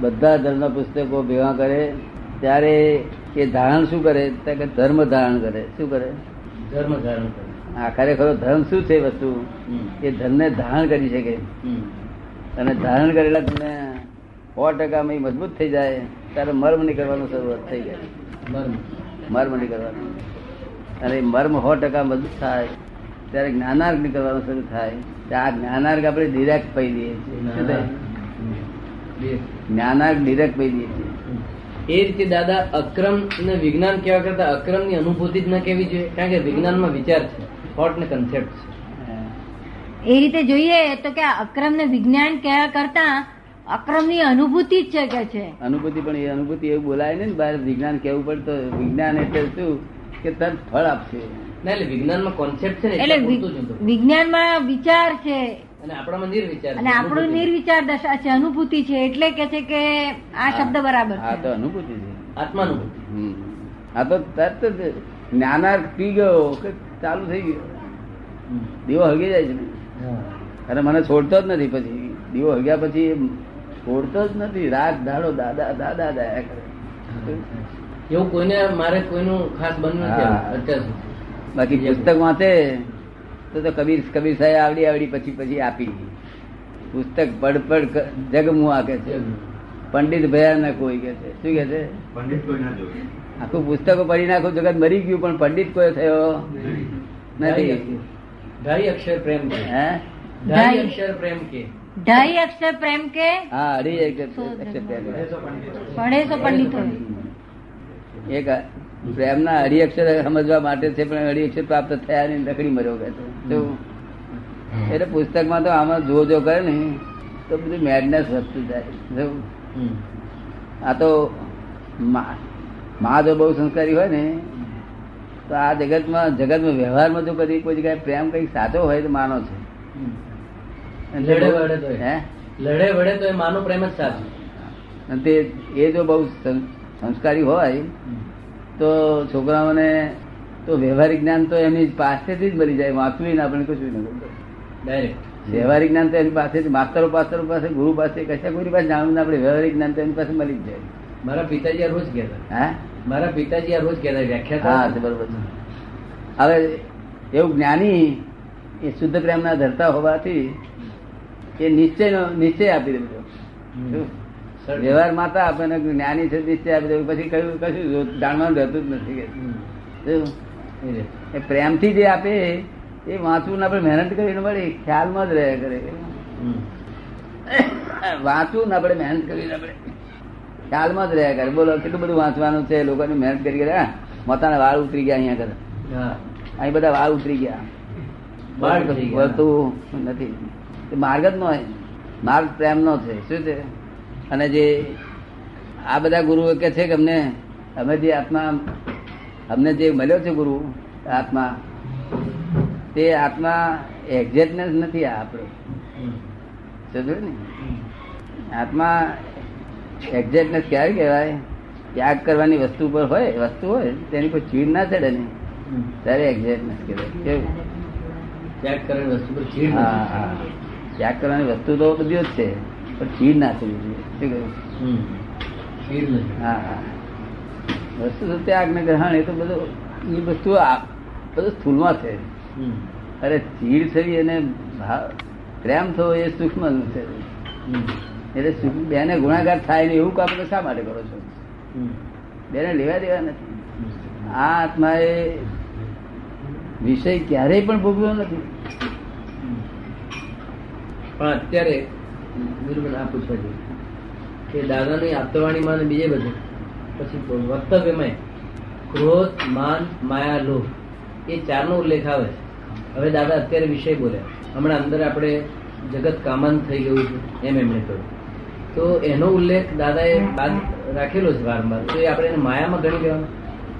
બધા ધર્મના પુસ્તકો ભેગા કરે ત્યારે એ ધારણ શું કરે? કે ધર્મ ધારણ કરે. શું કરે? ધર્મ ધારણ કરે. આ ખરેખર ધર્મ શું છે વસ્તુ? એ ધર્મને ધારણ કરી શકે. અને ધારણ કરેલા તમને સો ટકા મજબૂત થઈ જાય ત્યારે મર્મ નીકળવાનું શરૂઆત થઈ જાય. મર્મ. મર્મ નીકળવાનું. અને મર્મ સો ટકા મજબૂત થાય ત્યારે જ્ઞાનાર્ગ નીકળવાનું શરૂ થાય. આ જ્ઞાનાર્ગ આપણે ડિરેક્ટ પડી દઈએ છીએ. એ રીતે દાદા અક્રમ ને વિજ્ઞાન કેવા કરતા અક્રમની અનુભૂતિ જ ન કેવી જોઈએ? કારણ કે વિજ્ઞાનમાં વિચાર છે. થોટ ને કન્સેપ્ટ છે. એ રીતે જોઈએ તો કે અક્રમ ને વિજ્ઞાન કેવા કરતા અક્રમની અનુભૂતિ જ છે કે છે. અનુભૂતિ પણ એ અનુભૂતિ એવું બોલાય ને બહાર વિજ્ઞાન કેવું પડતો વિજ્ઞાન એટલે શું? કે તરત ફળ આપશે. ના એટલે વિજ્ઞાનમાં કોન્સેપ્ટ છે એટલે. વિજ્ઞાનમાં વિચાર છે. અને આપણામાં નિર્વિચાર અને આપણું નિર્વિચાર દશા છે અનુભૂતિ છે એટલે કે છે કે આ શબ્દ બરાબર આ તો અનુભૂતિ છે. આત્માનુભૂતિ. આ તો તરત જ જ્ઞાનાર્થ પી ગયો કે ચાલુ થઈ ગયો. દીવો હગી જાય છે. અને મને છોડતો જ નથી પછી દીવો હગ્યા પછી છોડતો જ નથી. રાત દાડો દાદા દાદા દાયા કરે. એવું કોઈને મારે કોઈનું ખાસ બનવું નથી. બાકી પુસ્તક વાંચે તો તો કબીર કબીર સાહેબ આવડી આવડી પછી પછી આપી પુસ્તક પડ જગમું છે. પંડિત ભયા ના કોઈ કે છે. શું કે છે? પંડિત કોઈ ના આખું પુસ્તકો પડી નાખું જગત મરી ગયું પણ પંડિત કોઈ થયો? નથી. ઢાઈ અક્ષર પ્રેમ કે. હે? ઢાઈ અક્ષર પ્રેમ કે. ઢાઈ અક્ષર પ્રેમ કે? હા અઢી અક્ષર પ્રેમ. પડે પંડિતો એક પ્રેમના અઢી અક્ષર સમજવા માટે છે પણ અઢી અક્ષર પ્રાપ્ત થયા ને લકડી મર્યો કે એટલે પુસ્તકમાં તો આમાં જો જો કરે ને તો બધું મેડનેસ વધતું જાય. આ તો મા જો બહુ સંસ્કારી હોય ને તો આ જગતમાં જગતમાં વ્યવહારમાં જો કદી કોઈ જગ્યાએ પ્રેમ કઈ સાચો હોય તો માનો છે. લડે વડે તો હે? લડે વડે તો એ માનો પ્રેમ જ સાચો. અને તે એ જો બહુ સંસ્કારી હોય તો છોકરાઓને તો વ્યવહારિક જ્ઞાન તો એમની પાસેથી જ મળી જાય. વાંચવું ને આપણે કશું ન ડાયરેક્ટ વ્યવહારિક જ્ઞાન તો એની પાસે માસ્તરો પાસ્તરો પાસે ગુરુ પાસે કશા કોઈ પાસે જાણવું આપણે વ્યવહારિક જ્ઞાન તો એની પાસે મળી જ જાય. મારા પિતાજી આ રોજ કહેતા. હા? મારા પિતાજી આ રોજ કહેતા. વ્યાખ્યા હા બરોબર હવે એવું જ્ઞાની એ શુદ્ધ પ્રેમના ધરતા હોવાથી એ નિશ્ચય નિશ્ચય આપી દે બધો. વ્યવહાર માતા આપણને જ્ઞાની છે નિશ્ચય આપી દેવું પછી કયું કશું જાણવાનું રહેતું જ નથી કે. એ પ્રેમથી જે આપે એ વાંચવું આપણે મહેનત કરીને મળે ખ્યાલમાં જ રહ્યા કરે. વાંચવું ને આપણે મહેનત કરીને આપણે ખ્યાલમાં જ રહ્યા કરે. બોલો કેટલું બધું વાંચવાનું છે? લોકોની મહેનત કરી કરે. મોતાના વાળ ઉતરી ગયા અહીંયા કરે અહીં બધા વાળ ઉતરી ગયા. વાળ નથી. એ માર્ગ જ નો. માર્ગ પ્રેમ નો છે. શું છે? અને જે આ બધા ગુરુઓ કે છે કે અમને અમે જે આત્મા અમને જે મળ્યો છે ગુરુ આત્મા તે આત્મા એક્ઝેક્ટનેસ નથી આ આપણો. સમજો ને? આત્મા એક્ઝેક્ટનેસ ક્યારે કહેવાય? ત્યાગ કરવાની વસ્તુ પર હોય વસ્તુ હોય તેની કોઈ ચીડ ના ચડે ને. ત્યારે એક્ઝેક્ટનેસ કહેવાય. કેવું? ત્યાગ કરવાની વસ્તુ પર ચીડ હા હા. ત્યાગ કરવાની વસ્તુ તો બધી જ છે. પણ ખીર ના થવી જોઈએ. શું કહ્યું? હા હા. વસ્તુ ત્યાગ ને ગ્રહણ એ તો બધું એ વસ્તુ બધું સ્થૂલમાં છે. અરે ચીડ થવી અને પ્રેમ થવો એ સૂક્ષ્મ છે. એટલે સુખ બેને ગુણાકાર થાય ને એવું કામ શા માટે કરો છો? બેને લેવા દેવા નથી. આ આત્મા એ વિષય ક્યારેય પણ ભોગવ્યો નથી. પણ અત્યારે ગુરુબેન આ પૂછવા કે દાદાની આપતવાણીમાં માને બીજે બધે. પછી વક્તવ્યમાં ક્રોધ માન માયા લોભ એ ચારનો ઉલ્લેખ આવે છે. હવે દાદા અત્યારે વિષય બોલ્યા. હમણાં અંદર આપણે જગત કામન થઈ ગયું છે એમ એમણે કહ્યું. તો એનો ઉલ્લેખ દાદાએ બાદ રાખેલો છે વારંવાર. તો એ આપણે એને માયામાં ગણી લેવાનું.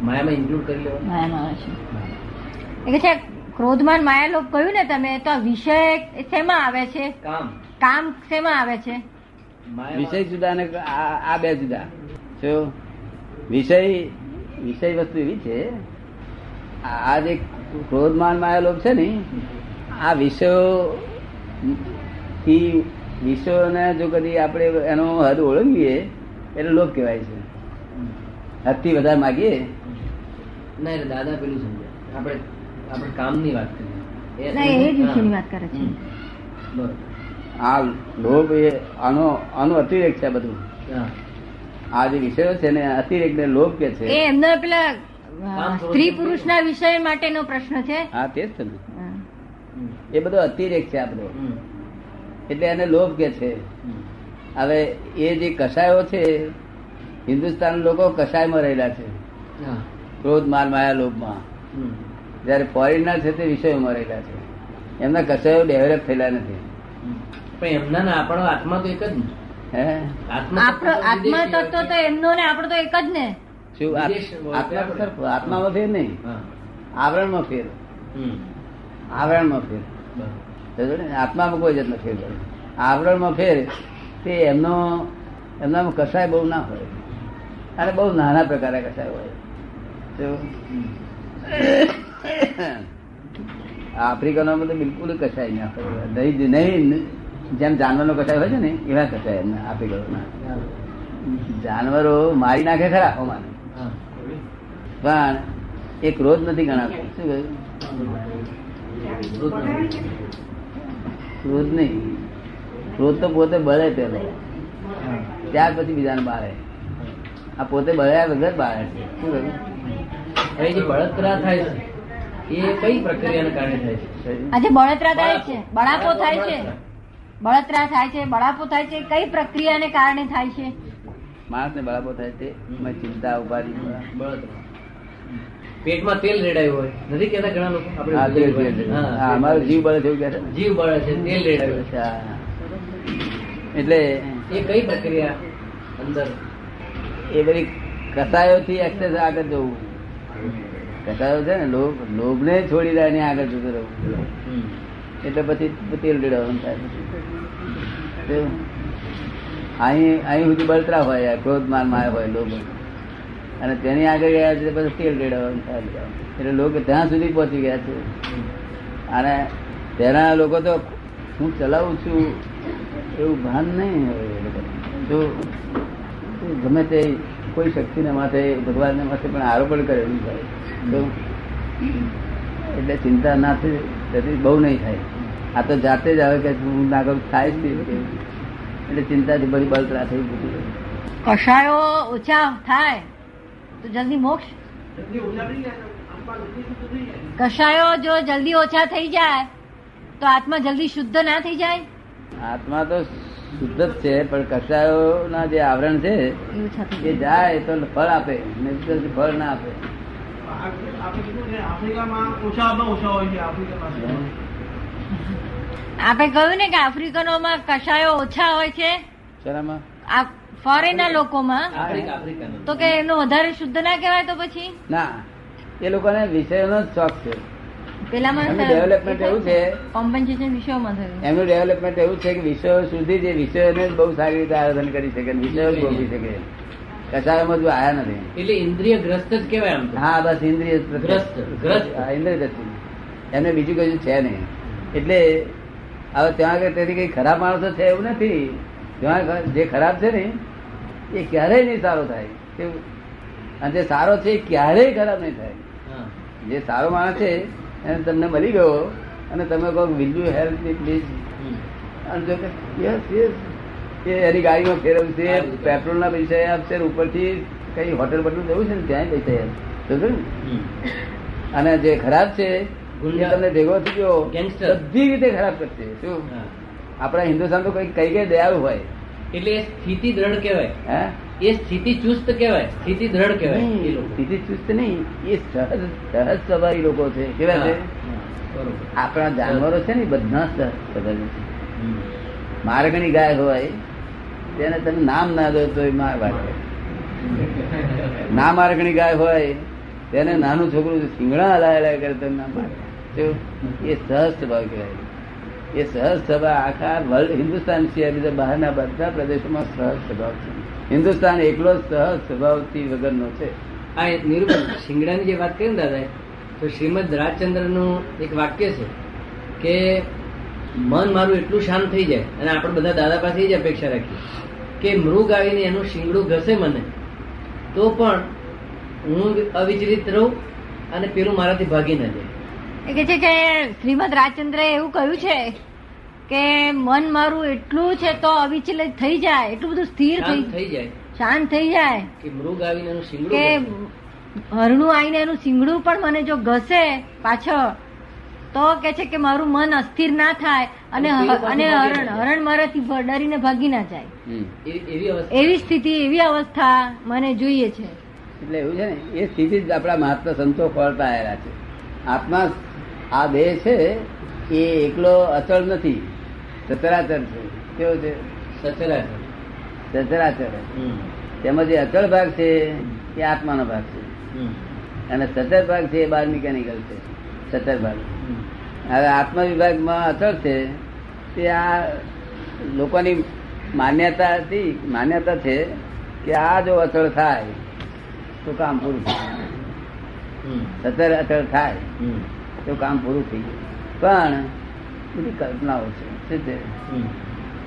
માયામાં ઇન્ક્લુડ કરી લેવાનું. માયામાં આવે છે. ક્રોધમાન માયાલોભ કહ્યું ને તમે તો આ વિષય શેમાં આવે છે? કામ. કામ શેમાં આવે છે? વિષય જુદા ને આ આ બે જુદા. શું વિષય વિષય વસ્તુ એવી છે આ જે ક્રોધમાન માયા લોભ છે ને આ વિષયો થી વિષયોને જો કદી આપણે એનો હદ ઓળંગીએ એટલે લોભ કહેવાય છે. હદથી વધારે માગીએ. ના એટલે દાદા પેલું સમજે. આપણે આપણે કામની વાત કરીએ. એ- ના જ વિષયની વાત કરે છે. બરોબર. આ લોભ એ આનો આનો અતિરેક છે બધું. આ જે વિષયો છે ને અતિરેક ને લોભ કે એ છે એમના પેલા સ્ત્રી પુરુષ ના વિષય માટેનો પ્રશ્ન છે. હા તે જ છે ને. એ બધો અતિરેક છે આપણો. એટલે એને લોભ કે છે. હવે એ જે કસાયો છે હિન્દુસ્તાન લોકો કસાયમાં રહેલા છે. ક્રોધ માલ માયા લોભમાં. જયારે ફોરેનર છે તે વિષયોમાં રહેલા છે. એમના કસાયો ડેવલપ થયેલા નથી. પણ એમના ને આપણો આત્મા તો એક જ ને. હે? આત્મા આપણો તત્વ તો આત્મા તત્વ તો એમનો ને આપણો તો એક જ ને. શું આત- આત્મા આત્મામાં ફેર નહીં. આવરણમાં ફેર. હમ. આવરણમાં ફેર. ને? આત્મામાં કોઈ જતનો ફેર આવરણમાં ફેર તે એમનો એમનામાં કસાય બહુ ના હોય. અને બહુ નાના પ્રકારે કસાય હોય. આફ્રિકનોમાં તો બિલકુલ કસાય ના હોય. નહીં નહીં જેમ જાનવરનો કસાય હોય છે ને એવા કસાય એમને આપી ગયો જાનવરો મારી નાખે ખરા અમારે. પણ એ ક્રોધ નથી ગણાતો. શું કહ્યું? ક્રોધ નહીં. ક્રોધ તો પોતે બળે પેલો. ત્યાર પછી બીજાને બાળે. આ પોતે બળ્યા વગર બાળે છે. શું કહ્યું? જે બળતરા થાય છે એ કઈ પ્રક્રિયાને કારણે થાય છે? આજે બળતરા થાય છે બળાપો થાય છે. બળતરા થાય છે બળાપો થાય છે કઈ પ્રક્રિયાને કારણે થાય છે? માણસ ને બળાપો થાય છે એમાં ચિંતા ઉપાધિ બળતરા. પેટમાં તેલ રેડાયું હોય. નથી કેતા ઘણા લોકો આપણે અમારો જીવ બળે છે એવું જીવ બળે છે તેલ રેડાયું. છે એટલે એ કઈ પ્રક્રિયા? અંદર. એ બધી કસાયોથી એક્સેસ આગળ જવું. કસાયો છે ને લોભ લોભ ને છોડી દે એને આગળ જતું રહેવું. એટલે પછી તેલ રેડાવાનું થાય. અહીં અહીં સુધી બળતરા હોય ક્રોધ માન માય હોય લોકો. અને તેની આગળ ગયા છે પછી તેલ રેડવાનું એટલે લોકો ત્યાં સુધી પહોંચી ગયા છે. અને તેના લોકો તો હું ચલાવું છું એવું ભાન નહીં હોય જો ગમે તે કોઈ શક્તિને માથે, ભગવાનને માથે પણ આરોપણ કરેલું થાય તો એટલે ચિંતા ના થઈ તેથી બહુ નહીં થાય. આ તો જાતે જ આવે કે હું ના થાય જ નહીં એટલે ચિંતાથી બધી બળતરા થઈ ગઈ કષાયો ઓછા થાય. તો જલ્દી મોક્ષ. કષાયો જો જલ્દી ઓછા થઈ જાય તો આત્મા જલ્દી શુદ્ધ ના થઈ જાય? આત્મા તો શુદ્ધ જ છે પણ કષાયોના જે આવરણ છે એ જાય. તો ફળ આપે નહીં ફળ ના આપે. ને આફ્રિકામાં ઓછા ઓછા હોય છે આફ્રિકામાં. આપણે કહ્યું ને કે આફ્રિકનોમાં કશાયો ઓછા હોય છે? આ ફોરેનના લોકોમાં? તો કે એનું વધારે શુદ્ધ ના કહેવાય તો પછી? ના એ લોકોને વિષયનો જ શોખ છે. પેલામાં એમનું એવું છે. કોમ્પન્સેશન વિષયોમાં થયું. એમનું ડેવલપમેન્ટ એવું છે કે વિષયો સુધી જે વિષયોને બહુ સારી રીતે આયોજન કરી શકે વિષયો જ ભોગવી શકે. કસાયોમાં જો આયા નથી. એટલે ઇન્દ્રિય ગ્રસ્ત જ કહેવાય હા બસ ઇન્દ્રિય ગ્રસ્ત, ગ્રસ્ત. ઇન્દ્રિય એમને બીજું કશું છે નહીં. એટલે હવે ત્યાં આગળ તેથી કઈ ખરાબ માણસો છે એવું નથી. ત્યાં જે ખરાબ છે ને એ ક્યારેય નહીં સારો થાય. અને જે સારો છે એ ક્યારેય ખરાબ નહીં થાય. જે સારો માણસ છે એને તમને મળી ગયો અને તમે કહો will you help me please અને જો કે યસ યસ એ એની ગાડીમાં ફેરવશે પેટ્રોલના પૈસા આપશે ઉપરથી કઈ હોટેલ બટલ જવું છે ને ત્યાં પૈસા આપશે. અને જે ખરાબ છે ગુંડા. તમને ભેગો થઈ ગયો બધી રીતે ખરાબ કરશે શું. આપણા હિન્દુસ્તાન તો કઈ કઈ કઈ દયાળુ હોય. એટલે સ્થિતિ દ્રઢ કહેવાય. હે? એ સ્થિતિ ચુસ્ત કહેવાય સ્થિતિ દ્રઢ કહેવાય સ્થિતિ ચુસ્ત નહીં એ સહજ સહજ સ્વભાવી લોકો છે. કેવા છે. આપણા જાનવરો છે ને બધા સહજ સ્વભાવી છે. માર્ગની ગાય હોય તેને તમે નામ ના દો તો એ માર ના મારગણી ગાય હોય તેને નાનું છોકરું સિંગડા હલાય હલાય કરે તો ના મારે? એ સહજ સ્વભાવ કહેવાય. એ સહજ સ્વભાવ આખા વર્લ્ડ હિન્દુસ્તાન સિવાય બીજા બહારના બધા પ્રદેશોમાં સહજ સ્વભાવ છે. હિન્દુસ્તાન એકલો સહજ સ્વભાવથી વગરનો છે. આ નિરૂપણ, શિંગડાની જે વાત કરી ને દાદા તો શ્રીમદ રાજચંદ્રનું એક વાક્ય છે કે મન મારું એટલું શાંત થઈ જાય, અને આપણે બધા દાદા પાસે જ અપેક્ષા રાખીએ કે મૃગ આવીને એનું શિંગડું ઘસે મને, તો પણ હું અવિચલિત રહું અને પેલું મારાથી ભાગી ન જાય. એ કે છે કે શ્રીમદ રાજચંદ્રએ એવું કહ્યું છે કે મન મારું એટલું છે તો અવિચલિત થઈ જાય એટલું બધું સ્થિર થઈ જાય. શાંત થઈ જાય. કે મૃગ આવીને એનું શીંગડું કે હરણું આવીને એનું સિંગડું પણ મને જો ઘસે પાછળ તો કે છે કે મારું મન અસ્થિર ના થાય અને અને અને હરણ હરણ મારાથી ડરીને ભાગી ના જાય. એવી એવી સ્થિતિ એવી અવસ્થા મને જોઈએ છે. એટલે એવું છે ને એ સ્થિતિ જ આપણા મહાત્મા સંતો ખોલતા આવેલા છે. આત્મા આ દેહ છે એ એકલો અચળ નથી. સચરાચર છે. કેવો છે? સચરાચર. સચરાચર. તેમાં જે અચળ ભાગ છે એ આત્માનો ભાગ છે. અને સચર ભાગ છે એ બાર મિકેનિકલ છે. સચર ભાગ. હવે આત્મા વિભાગમાં અચળ છે તે આ લોકોની માન્યતા હતી માન્યતા છે કે આ જો અચળ થાય તો કામ પૂરું. સચર અચળ થાય. તો કામ પૂરું થઈ ગયું. પણ બધી કલ્પનાઓ છે શું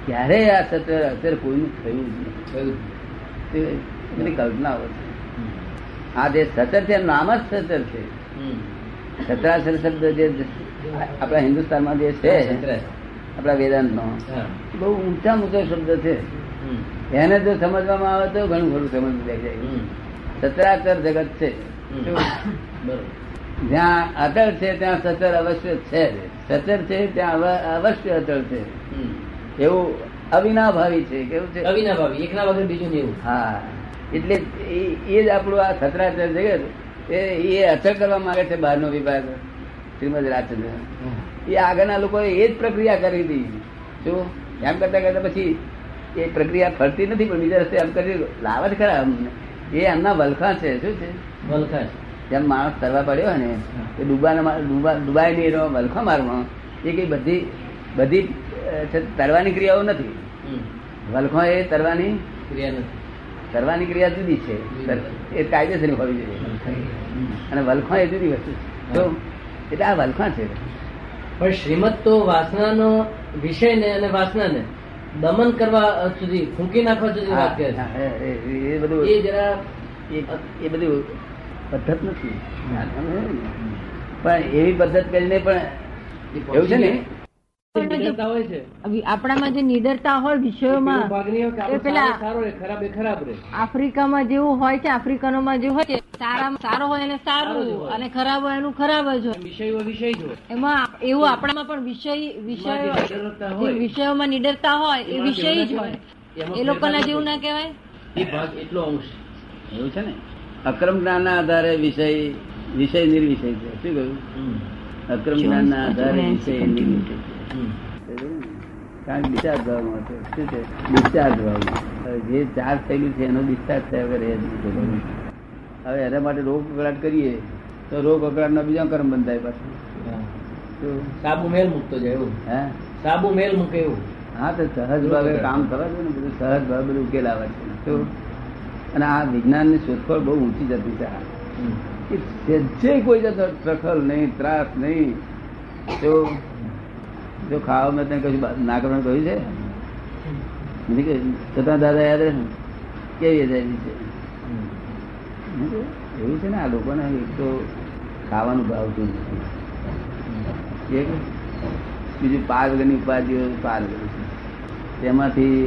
ક્યારે આ સત્ય અત્યારે કોઈનું થયું જ નહીં. બધી કલ્પનાઓ છે. આ જે સતર છે નામ જ સતર છે. સતરાસર શબ્દ જે આપણા હિન્દુસ્તાનમાં જે છે આપણા વેદાંતનો બહુ ઊંચા ઊંચો શબ્દ છે. એને જો સમજવામાં આવે તો ઘણું ખરું સમજ જાય. સતરાચર જગત છે. બરોબર. જ્યાં અટલ છે ત્યાં સચર અવશ્ય છે સચર છે ત્યાં અવશ્ય અટલ છે. એવું અવિનાભાવી છે કેવું છે? અવિનાભાવી એકના વગર બીજું નહીં એવું. હા. એટલે એ- જ આપણું આ સતરાચર જગત એ એ અચળ કરવા માંગે છે બહારનો વિભાગ શ્રીમદ રાજચંદ્ર. એ આગળના લોકોએ એ જ પ્રક્રિયા કરી હતી. શું? એમ કરતા કરતા પછી એ પ્રક્રિયા ફરતી નથી પણ બીજા રસ્તે એમ કરી લાવત ખરા અમને. એ એમના વલખા છે. શું છે? વલખાશ. જેમ માણસ તરવા પડ્યો હોય ને એ ડૂબાના ડૂબા ડૂબાય નહીં એનો વલખો મારવાનો એ કઈ બધી બધી તરવાની ક્રિયાઓ નથી. વલખો એ તરવાની ક્રિયા નથી. તરવાની ક્રિયા જુદી છે. એ કાયદેસર હોવી જોઈએ. અને વલખો એ જુદી વસ્તુ છે. એટલે આ વલખા છે. પણ શ્રીમદ તો વાસનાનો વિષયને અને વાસનાને દમન કરવા સુધી ફૂંકી નાખવા સુધી વાત કરે એ- બધું એ જરા એ એ બધું પદ્ધત નથી. પણ એવી પદ્ધત કરીને પણ એવું છે ને? નિડરતા હોય છે. આપણામાં જે નિડરતા હોય વિષયોમાં આફ્રિકામાં જેવું હોય છે આફ્રિકનોમાં જે હોય છે સારામાં સારો હોય એને સારું. અને ખરાબ હોય એનું ખરાબ જ હોય. વિષયો વિષય જ એમાં એવું આપણામાં પણ વિષય વિષયો વિષયોમાં નિડરતા હોય એ વિષય જ હોય. એ લોકોના જેવું ના કહેવાય. એ ભાગ એટલો અંશ. એવું છે ને? અક્રમ જ્ઞાનના આધારે વિષય વિષય નિર્વિષય છે. શું કહ્યું? અક્રમ જ્ઞાન ના આધારે વિષય નિર્વિષય કારણ કે ડિસ્ચાર્જ ભાવમાં છે. શું છે? ડિસ્ચાર્જ હવે જે ચાર્જ થયેલું છે એનો ડિસ્ચાર્જ થયા વગર એ હવે એના માટે રોગ કકડાટ કરીએ તો રોગ કકડાટનો બીજો કર્મ બંધાય પાછું. સાબુ મેલ મૂકતો જાય એવું. હે? સાબુ મેલ મૂકે એવું. હા તો સહજ ભાવે કામ કરવા દે ને બધું સહજ ભાવે બધું ઉકેલ આવે છે. તો અને આ વિજ્ઞાનની શોધખોળ બહુ ઊંચી જતી છે. કે સહેજે કોઈ જતો ટ્રખલ નહીં, ત્રાસ નહીં, તો જો ખાવા મેં તને કશું ના કરવાનું કહ્યું છે? છતાં દાદા યાદ રહે કેવી અજાયબી છે? એવું છે ને આ લોકોને એક તો ખાવાનું ભાવતું નથી. એક બીજું પાર વગરની ઉપાધિઓ પાર તેમાંથી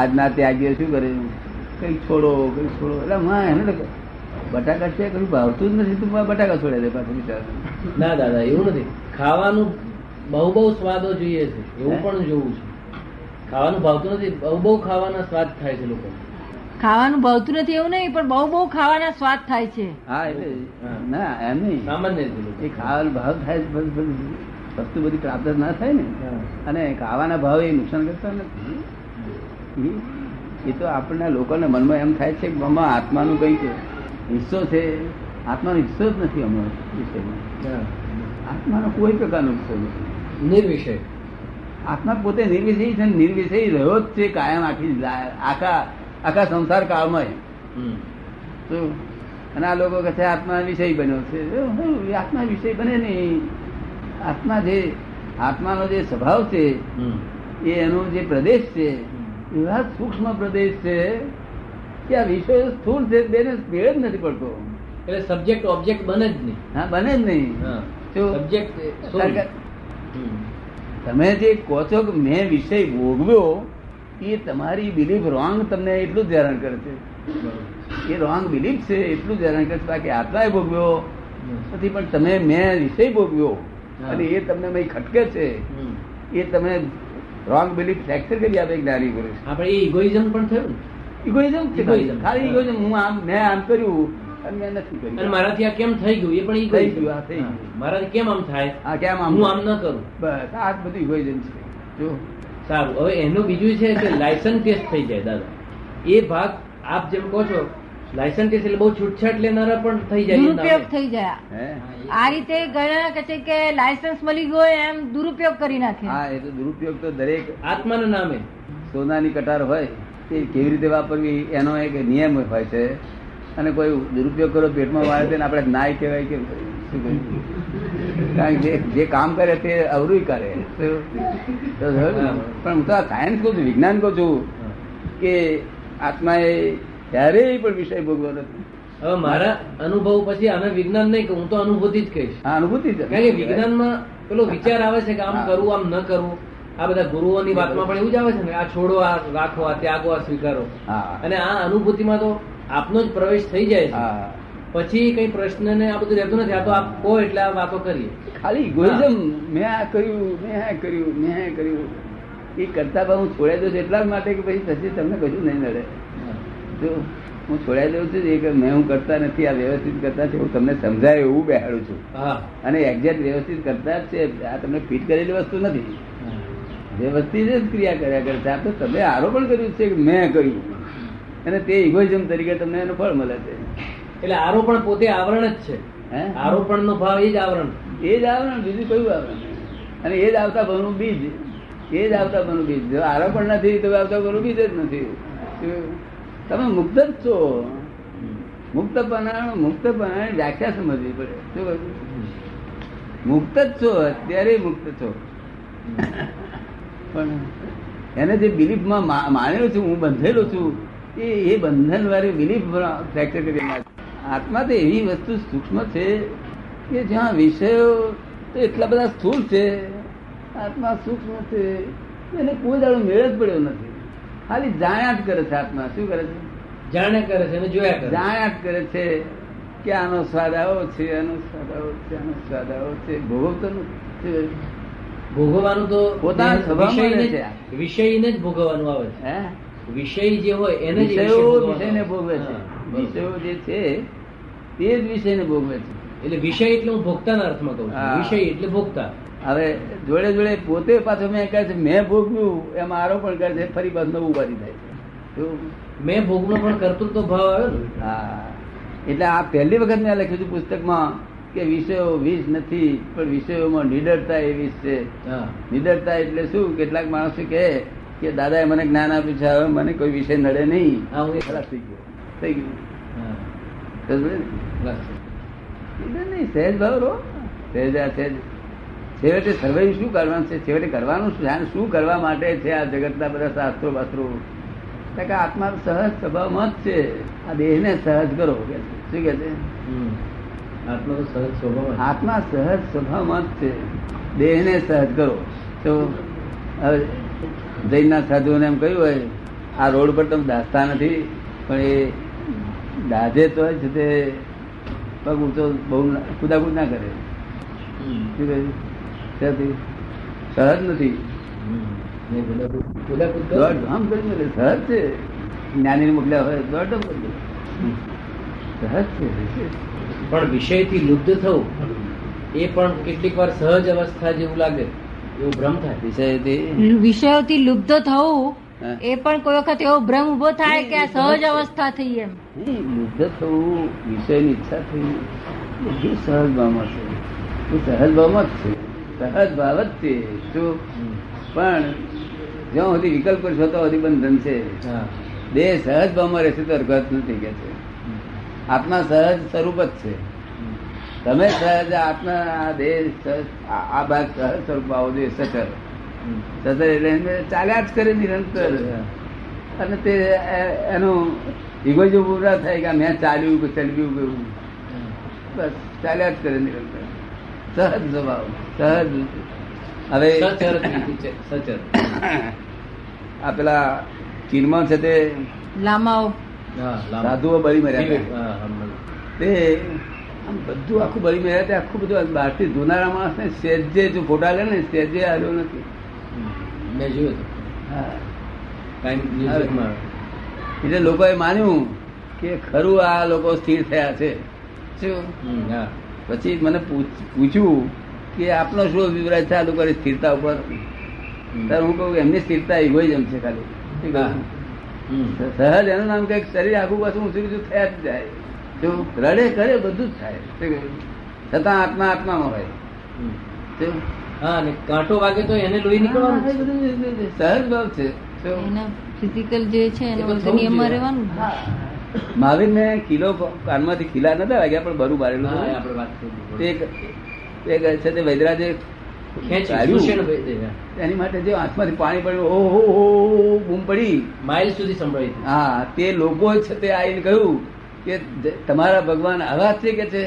આજના ત્યાગીઓ શું કરે? કઈ છોડો કઈ છોડો. એટલે માં એને બટાકા છે કઈ ભાવતું જ નથી તું બટાકા છોડે દે પાછું ના દાદા એવું નથી. ખાવાનું બહુ બહુ સ્વાદો જોઈએ છે. એવું પણ જોવું છે. ખાવાનું ભાવતું નથી. બહુ બહુ ખાવાના સ્વાદ થાય છે લોકો. ખાવાનું ભાવતું નથી એવું નહીં પણ બહુ બહુ ખાવાના સ્વાદ થાય છે. હા એટલે હા. ના એમ નહીં. સામાન્ય. એ ખાવાનું ભાવ થાય જ બસ- બસ વસ્તુ બધી પ્રાપ્ત ના થાય ને. અને ખાવાના ભાવ એ નુકસાન કરતા નથી. એ- તો આપણને લોકોને મનમાં એમ થાય છે કે આમાં આત્માનું કંઈક હિસ્સો છે. આત્માનો હિસ્સો જ નથી અમારો વિષયમાં. આત્માનો કોઈ પ્રકારનો હિસ્સો નથી. નિર્વિષય. આત્મા પોતે નિર્વિષય છે નિર્વિષય રહ્યો જ છે કાયમ આખી આખા આખા સંસાર કાળમાં. તો અને આ લોકો કહે છે આત્મા વિષય બન્યો છે. આત્મા વિષય બને નહીં. આત્મા જે આત્માનો જે સ્વભાવ છે એ એનો જે પ્રદેશ છે એવા સૂક્ષ્મ પ્રદેશ છે કે આ વિષય સ્થૂળ છે બેને મેળ જ નથી પડતો. એટલે સબ્જેક્ટ ઓબ્જેક્ટ બને જ નહીં. હા બને જ નહીં. સબ્જેક્ટ તમે જે કહો છો કે મેં વિષય ભોગવ્યો એ તમારી બિલીફ રોંગ તમને એટલું જ હેરાન કરે છે એ રોંગ બિલીફ છે એટલું જ હેરાન કરે છે બાકી આત્માએ ભોગવ્યો. નથી પણ તમે મેં વિષય ભોગવ્યો અને એ તમને ખટકે છે એ તમે રોંગ બિલીફ ફ્રેક્ચર કરી આપે જ્ઞાની પુરુષ. આપણે એ ઇગોઇઝમ પણ થયું ઇગોઇઝમ છે ખાલી. ઇગોઇઝમ હું આમ મેં આમ કર્યું અને મેં નથી અને મારાથી આ કેમ થઈ ગયું? એ પણ થઈ egoism. ગયું, આ થઈ મારાથી કેમ આમ થાય? આ કેમ આમ હું આમ ન કરું. બસ આ બધું ઇગોઇઝમ છે. જો. સારું. હવે એનું બીજું છે કે લાયસન્સ ટેસ્ટ થઈ જાય દાદા. એ ભાગ આપ જેમ કહો છો લાયસન્સ કે એટલે બહુ છૂટછાટ લેનારા પણ થઈ જાય દુરુપયોગ થઈ જાય. હે? આ રીતે ગયા કે છે કે લાયસન્સ મળી ગયો હોય એમ દુરુપયોગ કરી નાખે. હા એ તો દુરુપયોગ તો દરેક આત્માના નામે. સોનાની કટાર હોય તે કેવી રીતે વાપરવી એનો એક નિયમ હોય છે. અને કોઈ દુરુપયોગ કરો પેટમાં વાળે તેને આપણે નાય કહેવાય કે? કારણ કે જે- કામ કરે તે અવરું કરે? પણ હું તો સાયન્સ કહું છું વિજ્ઞાન કહું છું કે આત્માએ ક્યારેય પણ વિષય ભોગવો નથી. હવે મારા અનુભવ પછી આને વિજ્ઞાન નહીં હું તો અનુભૂતિ જ કહીશ. આ અનુભૂતિ કારણ કે વિજ્ઞાનમાં પેલો વિચાર આવે છે કે આમ હા. કરવું આમ ન કરવું આ બધા ગુરુઓની વાતમાં પણ એવું જ આવે છે ને આ છોડો આ રાખો આ ત્યાગો આ સ્વીકારો. હા. અને આ અનુભૂતિમાં તો આપનો જ પ્રવેશ થઈ જાય છે. હા. પછી કઈ પ્રશ્ન ને આ બધું રહેતું નથી. આ તો આપ કહો એટલે આ વાતો કરીએ. ખાલી ઇગોઇઝમ મેં આ કર્યું મેં આ કર્યું મેં આ કર્યું એ કરતા હું છોડાઈ દઉં છું એટલા જ માટે કે પછી પછી તમને કશું નહીં નડે હું છોડાઈ દઉં છું એ કે મેં હું કરતા નથી આ વ્યવસ્થિત કરતા છે હું તમને સમજાય એવું બેહાડું છું. હા. અને એક્ઝેક્ટ વ્યવસ્થિત કરતા છે આ તમને ફિટ કરેલી વસ્તુ નથી. વ્યવસ્થિત જ ક્રિયા કર્યા કરે છે. આ તો તમે આરોપણ કર્યું છે કે મેં કર્યું. અને તે ઇગોઇઝમ તરીકે તમને એનું ફળ મળે છે. એટલે આરોપણ પોતે આવરણ જ છે. હે? આરોપણ નો ભાવ એ જ આવરણ. એ જ આવરણ બીજું કયું આવરણ? અને એ જ આવતા ભણું બીજ. એ જ આવતા ભણું બીજ. જો આરોપણ નથી તો આવતા ભણું બીજ જ નથી? તમે મુક્ત જ છો. મુક્તપણા મુક્તપણા વ્યાખ્યા સમજવી પડે. શું? મુક્ત જ છો, અત્યારે મુક્ત છો. પણ એને જે બિલીફમાં માનેલો છું, હું બંધેલો છું, એ એ બંધન વાળી બિલીફ ફ્રેક્ચર કરી આત્મા તો એવી વસ્તુ સૂક્ષ્મ છે કે જ્યાં વિષયો તો એટલા બધા સ્થૂળ છે. આત્મા સૂક્ષ્મ છે. એને કોઈ દાડો મેળ જ પડ્યો નથી. ખાલી જાણ્યા જ કરે છે આત્મા. શું કરે છે? જાણે કરે છે જોયા કરે જાણ્યા જ કરે છે કે આનો સ્વાદ આવો છે આનો સ્વાદ આવો છે આનો સ્વાદ આવો છે. ભોગવતો નથી ભોગવવાનું તો પોતાના સ્વભાવમાં છે. વિષયને જ ભોગવવાનું આવે છે. હે? વિષય જે હોય એને જ વિષયને ભોગવે છે. વિષયો જે છે તે જ વિષયને ભોગવે છે. એટલે વિષય એટલે હું ભોગતાના અર્થમાં કહું છું. વિષય એટલે ભોગતા. હવે જોડે જોડે પોતે પાછો મેં કહે છે મેં ભોગવ્યું એમ આરોપણ કરે છે ફરી પાછું નવું ઉભારી થાય છે? મેં ભોગનો પણ કર્તૃત્વ ભાવ આવ્યો ને? હા. એટલે આ પહેલી વખત મેં લખ્યું છે પુસ્તકમાં કે વિષયો વિષ નથી પણ વિષયોમાં નિડરતા એ વિષ છે. હા. નિડરતા એટલે શું? કેટલાક માણસો કહે કે દાદાએ મને જ્ઞાન આપ્યું છે હવે મને કોઈ વિષય નડે નહીં. હા, ખલાસ થઈ ગયો. થઈ ગયું? બસ. સહેજ ભાવ રહો. સહેજ આ સહેજ છેવટે સર્વે શું કરવાનું છે છેવટે કરવાનું શું છે? શું કરવા માટે છે આ જગતના બધા શાસ્ત્રો બાસ્ત્રો કે આત્મા સહજ સ્વભાવમાં જ છે આ દેહને સહજ કરો કે છે. શું કે છે. આત્મા સહજ સ્વભાવ આત્મા સહજ સ્વભાવમાં જ છે દેહને સહજ કરો તો હવે જૈનના સાધુઓને એમ કહ્યું હોય આ રોડ પર તમે દાસતા નથી પણ એ દાજે તો છે તે પગ ઊંચો બહુ કુદાકુદ ના કરે. શું કહ્યું ત્યાંથી સહજ નથી. સહજ છે. જ્ઞાની મોકલ્યા હોય દોડ કરી સહજ છે પણ વિષયથી લુપ્ત થવું એ પણ કેટલીક વાર સહજ અવસ્થા જેવું લાગે એવું ભ્રમ થાય. વિષયથી વિષયોથી લુપ્ત થવું એ પણ કોઈ વખત એવો ભ્રમ ઊભો થાય કે આ સહજ અવસ્થા થઈ એમ. લુપ્ત થવું વિષયની ઈચ્છા થઈ સહજ ભાવમાં છે. એ સહજ ભાવમાં જ છે. સહજ ભાવ જ છે શું પણ જ્યાં સુધી વિકલ્પ કરશો તો સુધી બંધન છે. દેહ સહજ ભાવમાં રહેશે તો અર્ઘત નથી કે છે. આત્મા સહજ સ્વરૂપ જ છે. તમે સહજ આત્મા આ દેહ આ ભાગ સહજ સ્વરૂપ આવો જોઈએ સચર સચર એટલે ચાલ્યા જ કરે નિરંતર. અને તે એનું ઇગોઇઝમ પૂરા થાય કે મેં ચાલ્યું કે ચલવ્યું કે બસ ચાલ્યા જ કરે નિરંતર. સહજ સ્વભાવ. સહજ હવે સચર સચર આ પેલા ચીનમાં છે તે લામાઓ. સાધુઓ બળી મર્યા તે આમ બધું આખું બળી મર્યા તે આખું બધું બહારથી જોનારા માણસને સેજે જો ફોટા લે ને સેજે આવ્યો નથી. મેં જોયું હા. એટલે લોકોએ માન્યું કે ખરું આ લોકો સ્થિર થયા છે. શું હા. પછી મને પૂછ- પૂછ્યું કે આપનો શું અભિપ્રાય છે? આ લોકોની સ્થિરતા ઉપર. ત્યારે હું કહું એમની સ્થિરતા ઇગોઇઝમ છે ખાલી. સહજ એનું નામ કંઈક શરીર આખું પાછું ઊંચું બીજું થયા જ જાય. રડે કરે બધું જ થાય. છતાં આત્મા આત્મામાં હોય. હા અને કાંટો વાગે તો એને લોહી નીકળવાનું સહજ ભાવ છે? ફિઝિકલ જે છે એનો. રહેવાનું મહાવીર ને કિલો કાનમાંથી ખીલા નતા વાગ્યા પણ બરું મારેલું હા, એ છે તે વૈદરાજે. એની માટે જે આંખમાંથી પાણી પડ્યું ઓહો હો, બૂમ પડી માઇલ સુધી સંભળાઈ હા તે લોકો છે તે આવીને કહ્યું કે તમારા ભગવાન આવા છે કે છે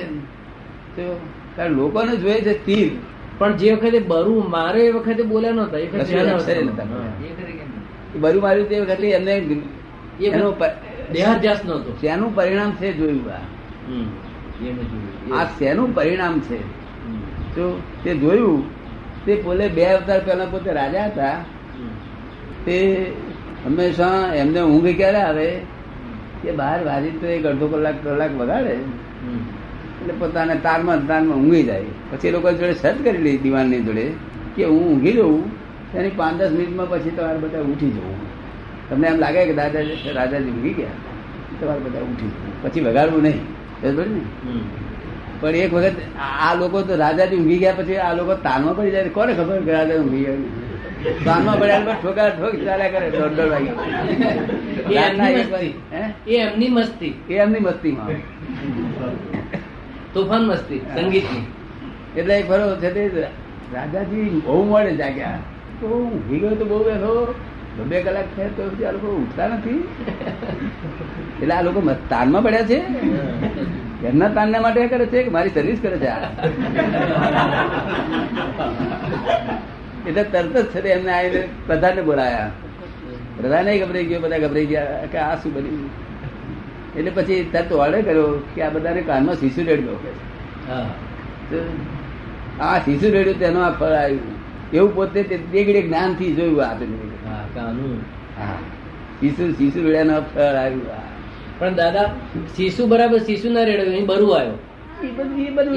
કારણ લોકોને જોઈએ છે તીર પણ જે વખતે બરું મારે એ વખતે બોલ્યા નતા એ વખતે. બરું માર્યું તે વખતે એમને એનો દેહાધ્યાસ નહોતો શેનું પરિણામ છે જોયું આ હમ. એ મેં જોયું. આ શેનું પરિણામ છે. તો તે જોયું, તે પોલે બે અવતાર પહેલા પોતે રાજા હતા. તે હંમેશા એમને ઊંઘ ક્યારે આવે? કે બહાર વાજી તો એક અડધો કલાક કલાક વગાડે એટલે પોતાને તારમાં તારમાં ઊંઘી જાય. પછી એ લોકો જોડે સર્ચ કરી લઈ દિવાનની જોડે કે હું ઊંઘી જઉં, તેની પાંચ દસ મિનિટમાં પછી તમારે બધા ઉઠી જવું. તમને એમ લાગે કે દાદા રાજાજી ઊંઘી ગયા? તમારે બધા ઉઠી જવું. પછી વગાડવું નહીં. બરાબર ને. પણ એક વખત આ લોકો તો રાજાજી ઊંઘી ગયા પછી આ લોકો તાનમાં પડી જાય. કોને ખબર કે રાજા ઊંઘી ગયા? તાનમાં પડ્યા એટલે ઠોકા ઠોક ચાલ્યા કરે દોઢ દોઢ વાગે એ એમની મસ્તી. એ એમની મસ્તીમાં. તોફાન મસ્તી સંગીતની. એટલે એક ફરો છે તે રાજાજી બહુ મળે જાગ્યા. તો ઊંઘી ગયો તો બહુ બેઠો. બે કલાક થયા તો આ લોકો ઉઠતા નથી. એટલે આ લોકો તાનમાં પડ્યા છે. ઘરના તાનના માટે કરે છે કે મારી સર્વિસ કરે છે એટલે તરત જ છે એમને આવીને પ્રધાનને બોલાયા. પ્રધાને ગભરાઈ ગયો બધા ગભરાઈ ગયા કે આ શું બન્યું? એટલે પછી તરત ઓર્ડર કર્યો કે આ બધાને કાનમાં શીશુ રેડ્યો કે હા. આ શિશુ રેડ્યું તેનો આ ફળ આવ્યું. એવું પોતે તે દેગડે જ્ઞાનથી જોયું આ હા શિશુ શિશુ રેડ્યાનું ફળ આવ્યું. આ. પણ દાદા શીશુ બરાબર શીશુ ના રેડ્યો અહીં બરું આવ્યો. એ બધું બધું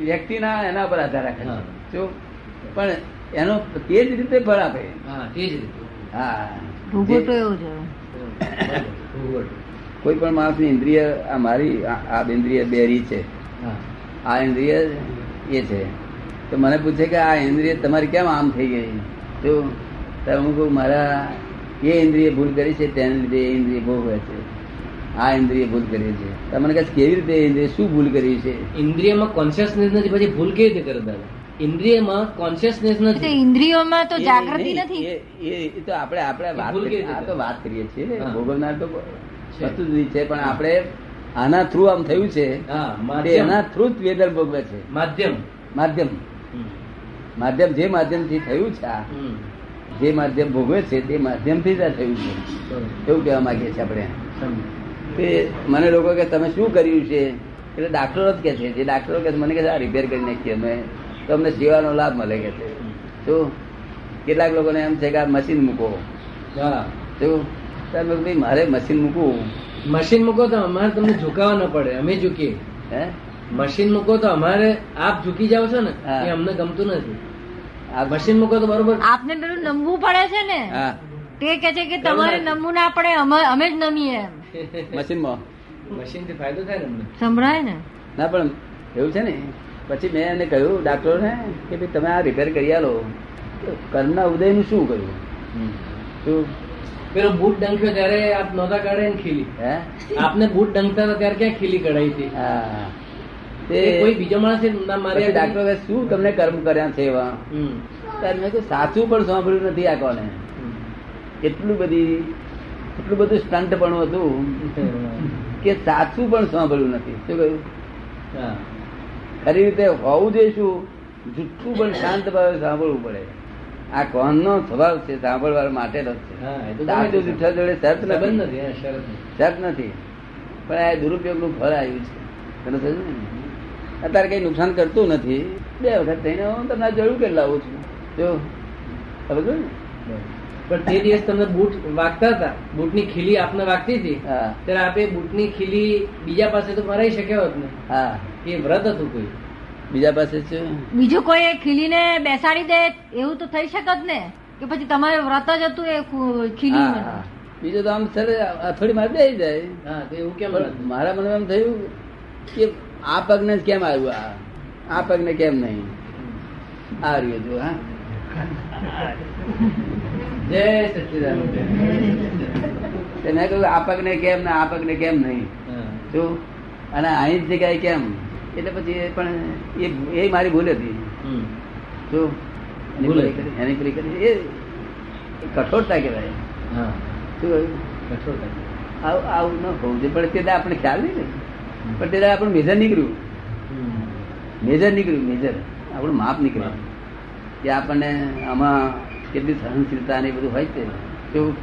વ્યક્તિના એના પર આધાર રાખે હા. જો પણ એનો તે જ રીતે ફળ આપે. હા તે જ રીતે. હા. કોઈ પણ માણસની ઇન્દ્રિય આ મારી આ ઇન્દ્રિય બેરી છે. હા. આ ઇન્દ્રિય એ છે. તો મને પૂછે કે આ ઇન્દ્રિય તમારી કેમ આમ થઈ ગઈ? તો તો હું કહું મારા એ ઇન્દ્રિય ભૂલ કરી છે તેને લીધે એ ઇન્દ્રિય ભોગવે છે. આ ઇન્દ્રિય ભૂલ કરી છે. તમને મને કહે કેવી રીતે ઇન્દ્રિય શું ભૂલ કરી છે? ઇન્દ્રિયમાં કોન્શિયસનેસ નથી પછી ભૂલ કેવી રીતે કરે દાદા? ઇન્દ્રિયમાં કોન્શિયસનેસ નથી. ઇન્દ્રિયોમાં તો જાગૃતિ નથી? એ- તો આપણે આપણે વાત કરીએ- આ તો વાત કરીએ છીએ. ભોગવનાર તો છે. વસ્તુ છે પણ આપણે આના થ્રુ આમ થયું છે એના થ્રુ જ વેદન ભોગવે છે. માધ્યમ. માધ્યમ. હમ. માધ્યમ જે માધ્યમથી થયું છે આ. જે માધ્યમ ભોગવે છે તે માધ્યમથી જ આ થયું છે. એવું કહેવા માંગીએ છીએ આપણે. તે મને લોકો કે તમે શું કર્યું છે? એટલે ડાક્ટરો જ કે છે. જે ડાક્ટરો કે મને કે આ રિપેર કરી નાખીએ અમે. તો અમને સેવાનો લાભ મળે કે છે. શું કેટલાક લોકોને એમ છે કે આ મશીન મૂકો. હા. શું તમે ભાઈ મારે મશીન મૂકવું. મશીન મૂકો તો અમારે તમને ઝુકાવા ન પડે. અમે ઝૂકીએ. હે? મશીન મૂકો તો અમારે આપ ઝૂકી જાવ છો ને એ અમને ગમતું નથી. આ મશીન મૂકો તો બરોબર. આપને પેલું નમવું પડે છે ને તે કે છે કે તમારે નમવું ના પડે અમે અમે જ નમીએ મશીન મશીનમાં મશીનથી ફાયદો થાય ને સંભળાય ને. ના પણ એવું છે ને? પછી મેં એને કહ્યું ડાક્ટરોને કે ભાઈ તમે આ રિપેર કરી આલો. તો ઉદયનું શું કર્યું? શું પેલો બૂટ ડંખ્યો ત્યારે આપ નોતા કાઢે ને ખીલી. હે? આપને બૂટ ડંખતા ત્યારે ક્યાં ખીલી કઢાઈ હતી? હા. કોઈ બીજો માણસ મારે ડાક્ટર શું તમને કર્મ કર્યા છે એવા? મેં કહ્યું સાચું પણ સાંભળ્યું નથી આ કોને. એટલું બધી એટલું બધું સ્ટન્ટ પણ હતું કે સાચું પણ સાંભળ્યું નથી. શું કહ્યું? હા. ખરી રીતે હોવું જોઈએ શું? જુઠ્ઠું પણ શાંત ભાવે સાંભળવું પડે. આ કોનનો સ્વભાવ છે સાંભળવા માટે જ છે. સાચું જુઠ્ઠા જોડે શરત નથી. શરત નથી. પણ આ દુરુપયોગનું ફળ આવ્યું છે. ને? અત્યારે કઈ નુકસાન કરતું નથી. બે વખત થઈને હું તમને જરૂર કેટલા લાવું છું. જો સમજો ને પણ તે દિવસ તમને બૂટ વાગતા હતા. બૂટની ખીલી આપને વાગતી હતી. હા. ત્યારે આપે બૂટની ખીલી બીજા પાસે તો મરાઈ શક્યો હોત ને. હા. એ વ્રત હતું કોઈ. બીજા પાસે છે? બીજું કોઈ એ ખીલીને બેસાડી દે એવું તો થઈ શકત ને? કે પછી તમારે વ્રત જ હતું એ હા, ખીલી બીજું તો આમ સર અથોડી મારી દઈ જાય. હા તો એવું કેમ મારા મને એમ થયું કે આ પગને જ કેમ આવ્યું આ? આ પગને કેમ નહીં? આ રહ્યો જો હા. જય સચિદાન મેં કહ્યું આ પગને કેમ ને આ પગને કેમ નહીં? શું અને અહીં જ જગ્યાએ કેમ? એટલે પછી એ પણ એ એ મારી ભૂલ હતી. શું એની હતી. કરી. એ કઠોરતા કહેવાય. હા. શું? કઠોરતા. આવું આવું ન હોવું જોઈએ. પણ તે આપણે ખ્યાલ નહીં ને પણ તે આપણું મેજર નીકળ્યું. મેજર નીકળ્યું મેજર આપણું માપ નીકળ્યું. કે આપણને આમાં કેટલી સહનશીલતા ને બધું હોય છે. કેવું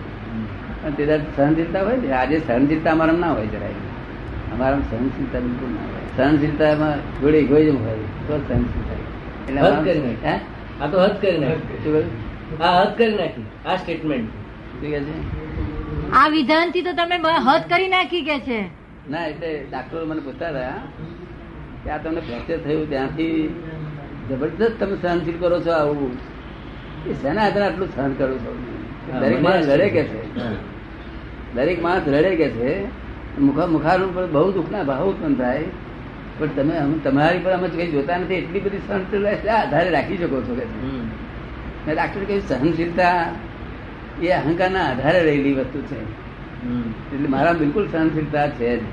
તે સહનશીલતા હોય ને આજે સહનશીલતા અમારા ના હોય જરાય. અમારા સહનશીલતા બિલકુલ ના હોય. સહનશીલતામાં જોડે ઇગોઇઝમ હોય તો સહનશીલતા એટલે હદ કરી નાખી. હે? આ તો હદ કરી નાખી. હા આ હદ કરી નાખી. આ સ્ટેટમેન્ટ કહે છે? આ વિધાનથી તો તમે હદ કરી નાખી કે છે. ના એટલે ડાક્ટરો મને પૂછતા હતા કે આ તમને ફ્રેક્ચર થયું ત્યાંથી જબરદસ્ત તમે સહનશીલ કરો છો આવું. એ શેના આધારે આટલું સહન કરો છો? દરેક માણસ લડે કે છે. દરેક માણસ લડે કે છે? મુખા મુખારું પર બહુ દુઃખના ભાવ ઉત્પન્ન થાય. પણ તમે તમારી પર અમે કઈ જોતા નથી એટલી બધી સહનશીલતા આધારે રાખી શકો છો કે મેં ડાક્ટર કહ્યું સહનશીલતા એ અહંકારના આધારે રહેલી વસ્તુ છે. એટલે મારા બિલકુલ સહનશીલતા છે જ.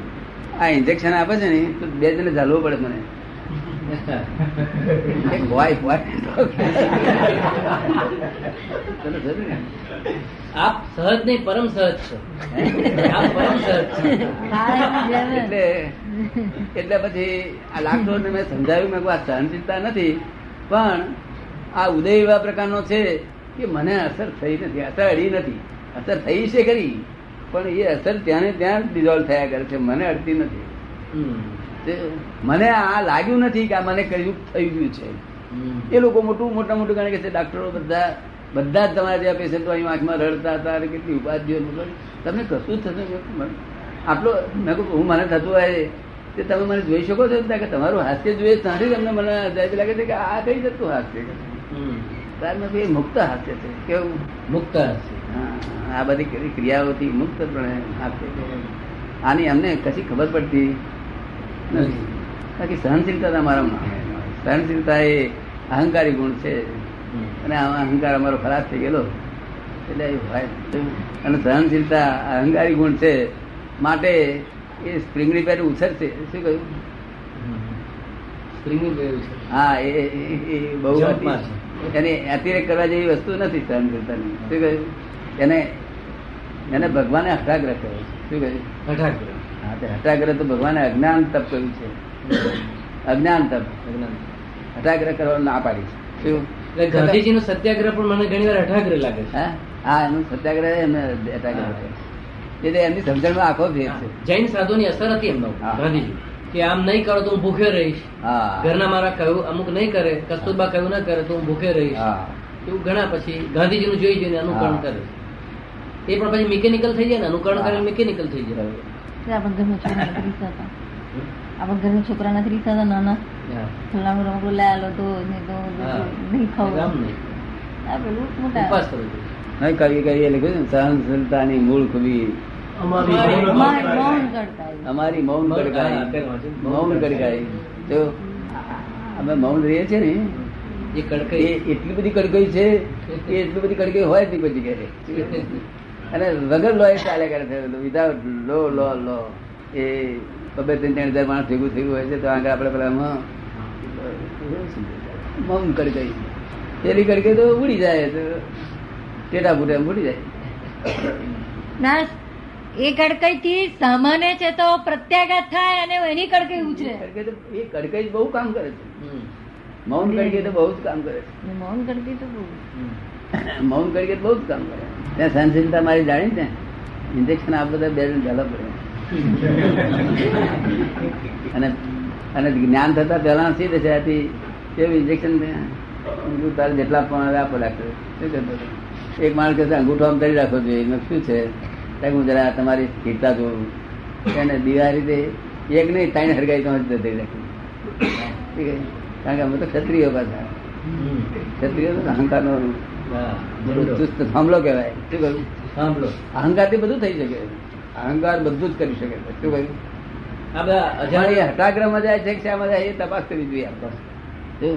આ ઇન્જેક્શન આપે છે ને તો બે જણે ઝાલવું પડે મને. ને? આપ સહજ નહીં પરમ સહજ છો. પરમ સહજ છો. એટલે એટલે પછી આ લાખો મેં સમજાવ્યું મેં આ સહનશીલતા નથી પણ આ ઉદય એવા પ્રકારનો છે કે મને અસર થઈ નથી અસર અડી નથી. અસર થઈ છે ખરી. પણ એ અસર ત્યાં ત્યાં ડિઝોલ્વ થયા કરે છે. મને અડતી નથી. મને આ લાગ્યું નથી કે આ મને કયું થઈ ગયું છે. એ લોકો મોટું મોટા મોટું ગણે કે છે ડાક્ટરો બધા બધા જ તમારા જેવા પેશન્ટો અહીં આંખમાં રડતા હતા અને કેટલી ઉપાધિઓ તમને કશું જ થતું નથી. આટલો મેં કહું હું મને થતું હોય તે તમે મને જોઈ શકો છો કે તમારું હાસ્ય જોઈએ ત્યાંથી તમને મને અજાયબી લાગે છે કે આ કઈ જતું હાસ્ય તાર મેં મુક્ત હાસ્ય છે. કેવું? મુક્ત હશે હા, આ બધી કરી ક્રિયાઓથી મુક્તપણે હાસ્ય આની અમને કશી ખબર પડતી નથી. બાકી સહનશીલતા અમારામાં સહનશીલતા એ અહંકારી ગુણ છે. અને અહંકાર અમારો ખરાબ થઈ ગયેલો. એટલે અને સહનશીલતા અહંકારી ગુણ છે માટે એ સ્પ્રિંગની પેર ઉછરશે. શું કહ્યું? હા એ બહુ એને અતિરેક કરવા જેવી વસ્તુ નથી સહનશીલતાની. શું કહ્યું? એને એને ભગવાને હઠાગ્રહ કહ્યો છે. શું કહ્યું હઠાગ્રહ. હા તે હઠાગ્રહ તો ભગવાને અજ્ઞાન તપ કર્યું છે. અજ્ઞાન તપ. અજ્ઞાન. હઠાગ્રહ કરવાનું ના પાડી છે. શું? સત્યાગ્રહ પણ મને ઘણી વાર હઠાગ્રહ લાગે છે. હા? એનું સત્યાગ્રહ એમને હઠાગ્રહ છે. એટલે એમની સમજણમાં આખો ભેદ છે. જૈન સાધુની અસર હતી એમનો ગાંધીજી. કે આમ નહીં કરો તો હું ભૂખે રહીશ. હા. ઘરના મારા કહ્યું અમુક નહીં કરે કસ્તુરબા કહ્યું ના કરે તો હું ભૂખે રહીશ. હા. એવું ઘણા પછી ગાંધીજીનું જોઈ જોઈને અનુકરણ. કરે એ પણ પછી મિકેનિકલ થઈ જાય ને અનુકરણ કરે મિકેનિકલ થઈ જાય. આપણા ઘરના છોકરા નથી રીસા હતા. આપણા ઘરના છોકરા નથી રીસા હતા નાના. ફલાણું રમકડું લઈ આલો તો નહીં તો હા. નહીં ખાવું. આ પેલું મોટા. ઉપવાસ કરવો નહીં કવિ કવિએ લખ્યું છે સહનશીલતાની મૂળ ખૂબી. અમારી મૌન કડકાઈ મૌન કડકાઈ તો અમે મૌન રહીએ છીએ ને એ કડકાઈ. એટલી બધી કડકાઈ છે કે એટલી બધી કડકાઈ હોય જ નહીં કોઈ જગ્યાએ અને વગર લો એ ચાલે કરે છે વિધાઉટ લો લો લો એ બબે ત્રણ ત્રણ હજાર માણસ ભેગું થયું હોય છે તો આગળ આપણે પેલા મમ કરી કડકઈ પેલી કડકઈ તો ઉડી જાય તો ટેટા ફૂટે ઉડી જાય. ના એ કડકઈ થી સામાન્ય છે તો પ્રત્યાઘાત થાય અને એની કડકઈ ઉછરે. એ કડકઈ બહુ કામ કરે છે. મૌન કડકી તો બહુ જ કામ કરે છે. મૌન કડકી તો બહુ. મૌન કડકી તો બહુ જ કામ કરે ત્યાં સહનશીલતા મારી જાણી ને ઇન્જેક્શન આ બધા બે ઝાલા પડે અને અને જ્ઞાન થતા પહેલા શી દશા હતી? કેવું ઇન્જેક્શન તારે જેટલા પણ આપો ડાક્ટર શું કરતો એક માણસ કહેતા અંગૂઠો આમ કરી રાખવો જોઈએ. એમાં શું છે? હું જરા તમારી સ્થિરતા જોઉં એને દિવાળી તે એક નહીં ત્રણ હરગાઈ તો જ જતી રાખી. કારણ કે અમે તો ક્ષત્રિયો પાછા. ક્ષત્રિયો તો અહંકારનો બરોબર. ચુસ્ત થાંભલો કહેવાય. શું કહ્યું? સાંભળો. અહંકારથી બધું થઈ શકે. અહંકાર બધું જ કરી શકે. શું કહ્યું? આ બધા પણ અજાણ્યા હટાગ્રહમાં જાય છે શામાં જાય એ તપાસ કરવી જોઈએ આપણે.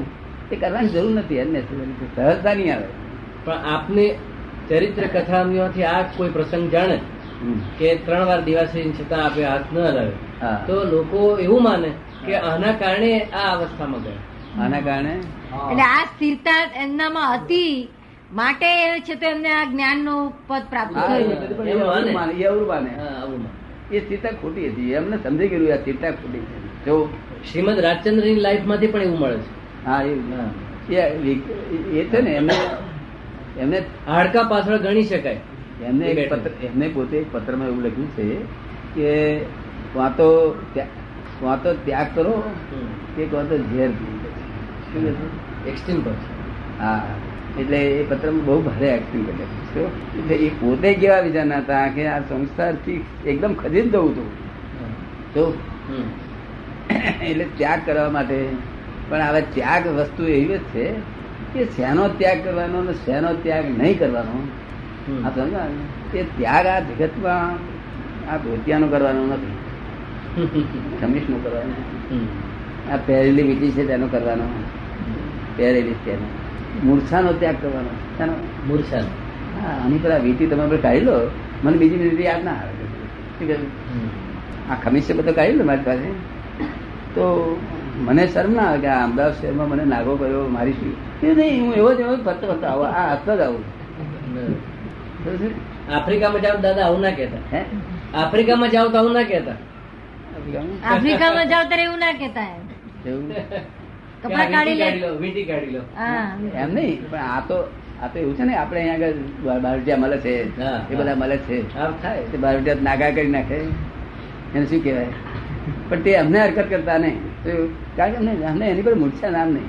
એ કરવાની જરૂર નથી એને સહજતા નહીં આવે. પણ આપને ચરિત્ર કથાઓથી આ કોઈ પ્રસંગ જાણે કે ત્રણ વાર દિવાસી છતાં આપે હાથ ન હલાવે હા. તો લોકો એવું માને કે આના કારણે આ અવસ્થામાં ગયા. આના કારણે? એટલે આ સ્થિરતા એમનામાં હતી માટે છે તો એમને આ જ્ઞાનનું પદ પ્રાપ્ત એ થયું. એ ચિંતા ખોટી હતી. એમને સમજી ગયું આ ચિંતા ખોટી છે. જો શ્રીમદ રાજચંદ્રની લાઈફમાંથી પણ એવું મળે છે. હા એ એ છે ને એમને એમને હાડકા પાછળ ગણી શકાય. એમને એક પત્ર એમને પોતે એક પત્રમાં એવું લખ્યું છે કે વાતો તો ત્યા- તો ત્યાગ કરો કે કાં તો ઝેર છે? એક્સટ્રીમ પર હા. એટલે એ પત્રમાં બહુ ભારે એક્ટિંગ કરે એટલે એ પોતે કેવા વિચારના હતા કે આ સંસારથી એકદમ ખરીદ જવું હતું. તો એટલે ત્યાગ કરવા માટે પણ હવે ત્યાગ વસ્તુ એવી જ છે કે શેનો ત્યાગ કરવાનો અને શેનો ત્યાગ નહીં કરવાનો. આ સમજો? એ ત્યાગ આ જગતમાં આ ધોતિયાનો કરવાનો નથી. ખમીશનો કરવાનો. આ પહેરેલી વીટી છે તેનો કરવાનો. પહેરેલી છે તેનો. મૂર્છાનો ત્યાગ કરવાનો? મૂર્છા હા આની પેલા આ વીટી તમે આપણે કાઢી લો મને બીજી મિનિટ યાદ ના આવે. આ ખમીસે છે બધો કાઢી લો મારી પાસે. તો મને શરમ ના આવે કે આ અમદાવાદ શહેરમાં મને નાગો કર્યો મારી શું? એ નહીં હું એવો જ એવો ફરતો ફરતો આવો આ હાથ જ આવું. આફ્રિકામાં જાઓ દાદા આવું ના કહેતા. હે? આફ્રિકામાં જાઓ તો આવું ના કહેતા. આફ્રિકામાં? આફ્રિકામાં જાવ ત્યારે એવું ના કહેતા એવું? કપડા કાઢી લે. વીંટી કાઢી લો. એમ નહીં પણ આ તો આ તો એવું છે ને આપણે અહીંયા આગળ બાર- બાર મળે છે. એ બધા મળે છે. થાય. તે બાર નાગા કરી નાખે. એને શું કહેવાય? પણ તે અમને હરકત કરતા નહીં. કારણ કે અમને અમને એની પર મૂર્છા નામ નહીં.